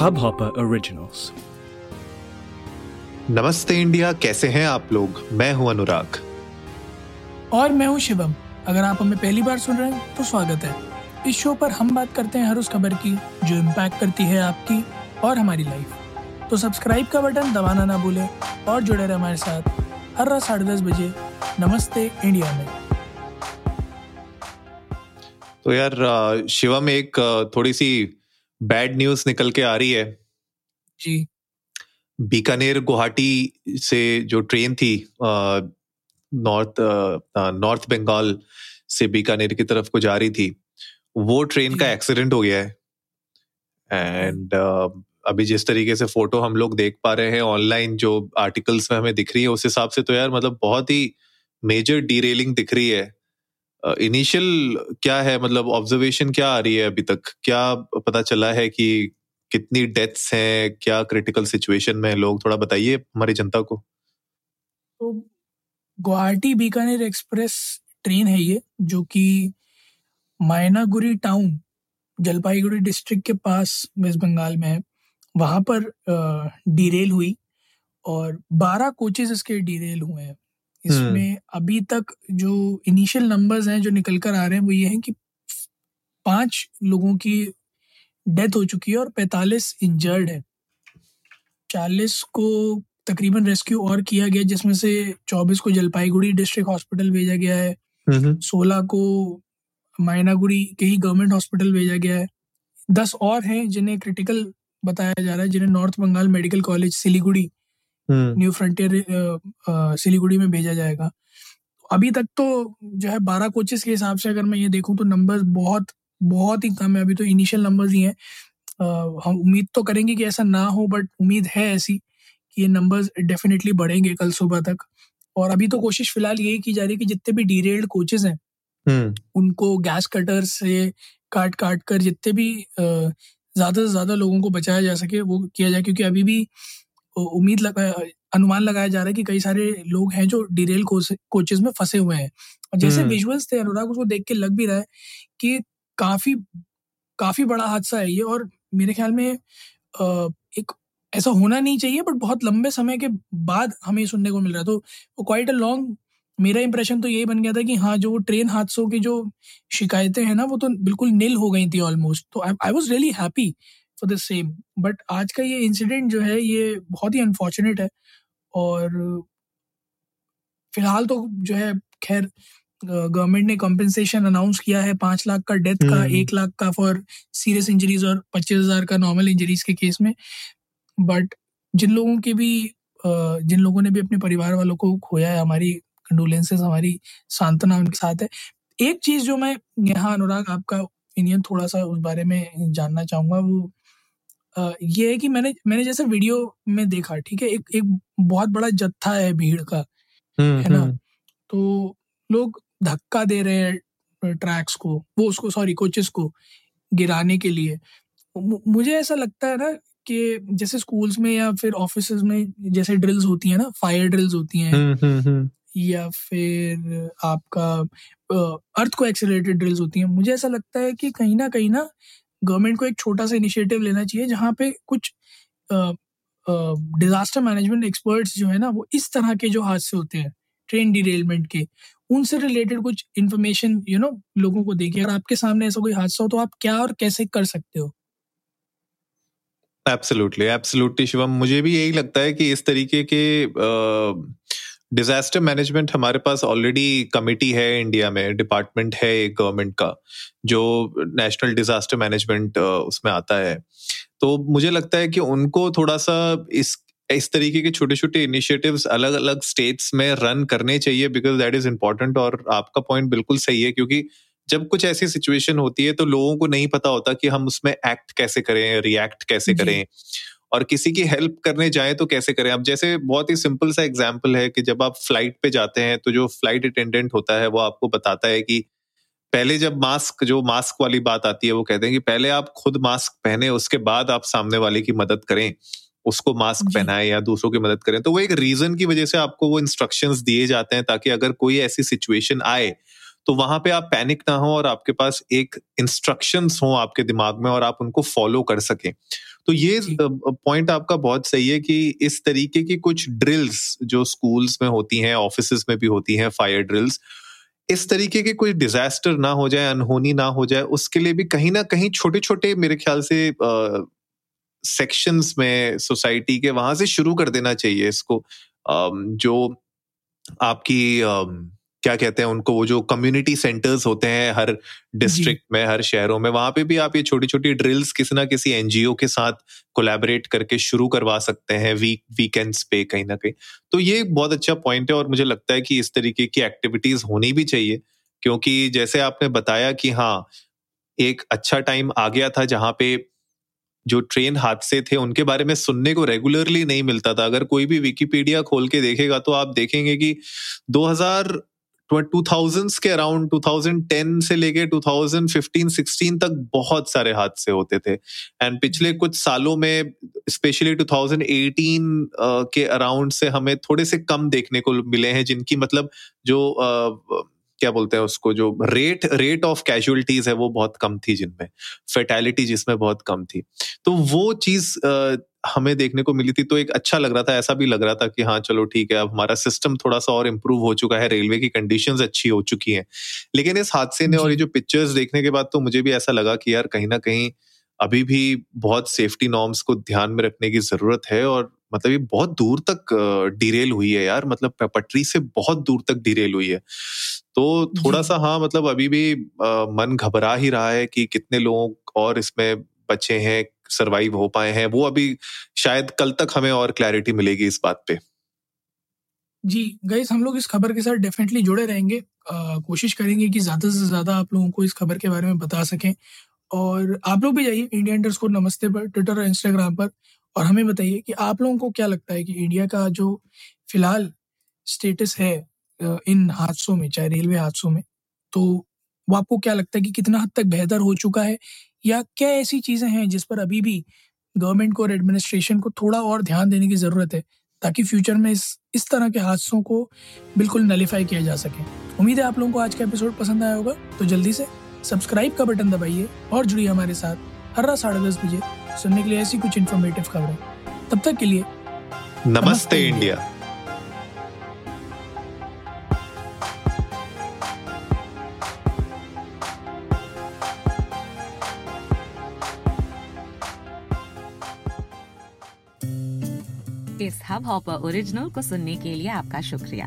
Hubhopper Originals. नमस्ते India कैसे हैं आप लोग? मैं हूँ अनुराग। और मैं हूँ शिवम। अगर आप हमें पहली बार सुन रहे हैं तो स्वागत है। इस शो पर हम बात करते हैं हर उस खबर की जो इम्पैक्ट करती है आपकी और हमारी लाइफ तो सब्सक्राइब का बटन दबाना ना भूलें और जुड़े रहे हमारे साथ हर रात साढ़े दस बजे नमस्ते इंडिया में। तो यार शिवम एक थोड़ी सी बैड न्यूज़ निकल के आ रही है। जी। बीकानेर गुवाहाटी से जो ट्रेन थी नॉर्थ नॉर्थ बंगाल से बीकानेर की तरफ़ को जा रही थी वो ट्रेन का एक्सीडेंट हो गया है। एंड uh, अभी जिस तरीके से फ़ोटो हम लोग देख पा रहे हैं ऑनलाइन जो आर्टिकल्स में हमें दिख रही है उस हिसाब से तो यार मतलब बहुत ही मेजर डीरेलिंग दिख रही है। इनिशियल क्या है? मतलब ऑब्जर्वेशन क्या आ रही है अभी तक? क्या पता चला है कि कितनी डेथ्स हैं? क्या क्रिटिकल सिचुएशन में लोग? थोड़ा बताइए हमारी जनता को। तो गुवाहाटी बीकानेर एक्सप्रेस ट्रेन है ये, जो कि मायनागुरी टाउन, जलपाईगुड़ी डिस्ट्रिक्ट के पास वेस्ट बंगाल में है। वहाँ पर डीरेल हुई और 12 कोचेस इसके डीरेल हुए हैं। इसमें अभी तक जो इनिशियल नंबर्स हैं जो निकल कर आ रहे हैं वो ये हैं कि पाँच लोगों की डेथ हो चुकी है और 45 इंजर्ड है। 40 को तकरीबन रेस्क्यू और किया गया जिसमें से 24 को जलपाईगुड़ी डिस्ट्रिक्ट हॉस्पिटल भेजा गया है। सोलह को मायनागुड़ी के ही गवर्नमेंट हॉस्पिटल भेजा गया है। दस और हैं जिन्हें क्रिटिकल बताया जा रहा है जिन्हें north Bengal medical college Siliguri new frontier Siliguri में भेजा जाएगा। अभी तक तो जो है बारह कोचेस के हिसाब से अगर मैं ये देखूँ तो नंबर्स बहुत बहुत ही कम है। अभी तो इनिशियल नंबर्स ही हैं। हम उम्मीद तो करेंगे कि ऐसा ना हो बट उम्मीद है ऐसी कि ये नंबर्स डेफिनेटली बढ़ेंगे कल सुबह तक। और अभी तो कोशिश फ़िलहाल यही की जा रही है कि जितने भी डीरेल्ड कोचेस हैं उनको गैस कटर से काट काट कर जितने भी ज़्यादा से ज़्यादा लोगों को बचाया जा सके वो किया जाए। क्योंकि अभी भी उम्मीद लगा अनुमान लगाया जा रहा है कि कई सारे लोग हैं जो डीरेल कोचेस में फंसे हुए हैं। और जैसे हम्म। विजुअल्स थे अनुराग उसको देख के लग भी रहा है कि काफ़ी काफ़ी बड़ा हादसा है ये और मेरे ख्याल में एक ऐसा होना नहीं चाहिए बट बहुत लंबे समय के बाद हमें सुनने को मिल रहा है। तो क्वाइट अ लॉन्ग मेरा इंप्रेशन तो यही बन गया था कि हाँ जो ट्रेन हादसों की जो शिकायतें हैं ना वो तो बिल्कुल निल हो गई थी ऑलमोस्ट तो I was really happy for the same but आज का ये इंसिडेंट जो है ये बहुत ही अनफॉर्चुनेट है। और फ़िलहाल तो जो है खैर गवर्नमेंट ने कॉम्पेंसेशन अनाउंस किया है। पाँच लाख का डेथ का हम्म। एक लाख का फॉर सीरियस इंजरीज और पच्चीस हज़ार का नॉर्मल इंजरीज के केस में। बट जिन लोगों के भी जिन लोगों ने भी अपने परिवार वालों को खोया है हमारी कंडोलेंसेस हमारी सांत्वना उनके साथ है। एक चीज़ जो मैं यहाँ अनुराग आपका ओपिनियन थोड़ा सा उस बारे में जानना चाहूँगा वो ये है कि मैंने मैंने जैसे वीडियो में देखा ठीक है एक एक बहुत बड़ा जत्था है भीड़ का है ना? तो लोग धक्का दे रहे हैं ट्रैक्स को वो उसको सॉरी कोचेस को गिराने के लिए। मुझे ऐसा लगता है ना कि जैसे स्कूल्स में या फिर ऑफ़िस में जैसे ड्रिल्स होती है ना फायर ड्रिल्स होती हैं या फिर आपका अर्थ को एक्सेलरेटेड ड्रिल्स होती हैं मुझे ऐसा लगता है कि कहीं ना कहीं ना गवर्नमेंट को एक छोटा सा इनिशिएटिव लेना चाहिए जहाँ पे कुछ डिजास्टर मैनेजमेंट एक्सपर्ट्स जो है ना, वो इस तरह के जो हादसे होते हैं ट्रेन डिरेलमेंट के, उनसे रिलेटेड कुछ इन्फॉर्मेशन यू नो लोगों को देखिए। अगर आपके सामने ऐसा कोई हादसा हो तो आप क्या और कैसे कर सकते हो? Absolutely absolutely Shivam. मुझे भी यही लगता है कि इस तरीके के डिजास्टर मैनेजमेंट हमारे पास ऑलरेडी कमिटी है इंडिया में डिपार्टमेंट है एक गवर्नमेंट का जो नेशनल डिजास्टर मैनेजमेंट उसमें आता है। तो मुझे लगता है कि उनको थोड़ा सा इस इस तरीके के छोटे छोटे इनिशिएटिव्स अलग अलग स्टेट्स में रन करने चाहिए बिकॉज़ दैट इज़ इम्पोर्टेंट और आपका पॉइंट बिल्कुल सही है क्योंकि जब कुछ ऐसी सिचुएशन होती है तो लोगों को नहीं पता होता कि हम उसमें एक्ट कैसे करें रिएक्ट कैसे करें। और किसी की हेल्प करने जाए तो कैसे करें? अब जैसे बहुत ही सिंपल सा एग्ज़ाम्पल है कि जब आप फ़्लाइट पे जाते हैं तो जो फ़्लाइट अटेंडेंट होता है वो आपको बताता है कि पहले जब मास्क जो मास्क वाली बात आती है वो कहते हैं कि पहले आप खुद मास्क पहने उसके बाद आप सामने वाले की मदद करें उसको मास्क। पहनाएँ या दूसरों की मदद करें। तो वो एक रीजन की वजह से आपको वो इंस्ट्रक्शंस दिए जाते हैं ताकि अगर कोई ऐसी सिचुएशन आए तो वहाँ पे आप पैनिक ना हो और आपके पास एक इंस्ट्रक्शंस हो आपके दिमाग में और आप उनको फॉलो कर सकें। तो ये पॉइंट आपका बहुत सही है कि इस तरीके की कुछ ड्रिल्स जो स्कूल्स में होती हैं ऑफ़िस में भी होती हैं फायर ड्रिल्स इस तरीके के कोई डिजास्टर ना हो जाए अनहोनी ना हो जाए उसके लिए भी कहीं ना कहीं छोटे छोटे मेरे ख्याल से सेक्शंस में सोसाइटी के वहाँ से शुरू कर देना चाहिए इसको। आ, जो आपकी क्या कहते हैं उनको वो जो कम्युनिटी सेंटर्स होते हैं हर डिस्ट्रिक्ट में हर शहरों में वहाँ पे भी आप ये छोटी छोटी ड्रिल्स किसी ना किसी एनजीओ के साथ कोलैबोरेट करके शुरू करवा सकते हैं वीक वीकेंड्स पे कहीं ना कहीं। तो ये बहुत अच्छा पॉइंट है और मुझे लगता है कि इस तरीके की एक्टिविटीज़ होनी भी चाहिए क्योंकि जैसे आपने बताया कि हाँ एक अच्छा टाइम आ गया था जहाँ पे जो ट्रेन हादसे थे उनके बारे में सुनने को रेगुलरली नहीं मिलता था। अगर कोई भी विकीपीडिया खोल के देखेगा तो आप देखेंगे कि 2000 टू थाउजेंड्स के अराउंड 2010 से लेके 2015 16 तक बहुत सारे हादसे होते थे। एंड पिछले कुछ सालों में स्पेशली 2018 के अराउंड से हमें थोड़े से कम देखने को मिले हैं, जिनकी मतलब जो क्या बोलते हैं उसको जो रेट रेट ऑफ़ कैजुअलिटीज है वो बहुत कम थी जिनमें फेटैलिटी जिसमें बहुत कम थी। तो वो चीज़ हमें देखने को मिली थी तो एक अच्छा लग रहा था ऐसा भी लग रहा था कि हाँ चलो ठीक है अब हमारा सिस्टम थोड़ा सा और इम्प्रूव हो चुका है रेलवे की कंडीशन अच्छी हो चुकी हैं। लेकिन इस हादसे ने और ये जो पिक्चर्स देखने के बाद तो मुझे भी ऐसा लगा कि यार कहीं ना कहीं अभी भी बहुत सेफ्टी नॉर्म्स को ध्यान में रखने की ज़रूरत है और मतलब ये बहुत दूर तक डिरेल हुई है यार मतलब पटरी से बहुत दूर तक डिरेल हुई है। तो थोड़ा सा हाँ मतलब अभी भी आ, मन घबरा ही रहा है कि कितने लोग और इसमें बचे हैं सरवाइव हो पाए हैं वो अभी शायद कल तक हमें और क्लैरिटी मिलेगी इस बात पे। जी गैस हम लोग इस खबर के साथ डेफिनेटली जुड़े रहेंगे। आ, कोशिश करेंगे कि ज़्यादा से ज़्यादा आप लोगों को इस खबर के बारे में बता सकें। और आप लोग भी जाइए इंडिया इंटर स्कोर नमस्ते पर ट्विटर और इंस्टाग्राम पर। और हमें बताइए कि आप लोगों को क्या लगता है कि इंडिया का जो फ़िलहाल स्टेटस है इन हादसों में, चाहे रेलवे हादसों में तो वो आपको क्या लगता है कि कितना हद तक बेहतर हो चुका है? या क्या ऐसी चीज़ें हैं जिस पर अभी भी गवर्नमेंट को और एडमिनिस्ट्रेशन को थोड़ा और ध्यान देने की ज़रूरत है, ताकि फ्यूचर में इस इस तरह के हादसों को बिल्कुल नलीफाई किया जा सके? उम्मीद है आप लोगों को आज का एपिसोड पसंद आया होगा तो जल्दी से सब्सक्राइब का बटन दबाइए और जुड़िए हमारे साथ। हर रात साढ़े दस बजे सुनने के लिए ऐसी कुछ इन्फॉर्मेटिव खबरें तब तक के लिए नमस्ते, नमस्ते इंडिया, इंडिया। इस हब हॉपर ओरिजिनल को सुनने के लिए आपका शुक्रिया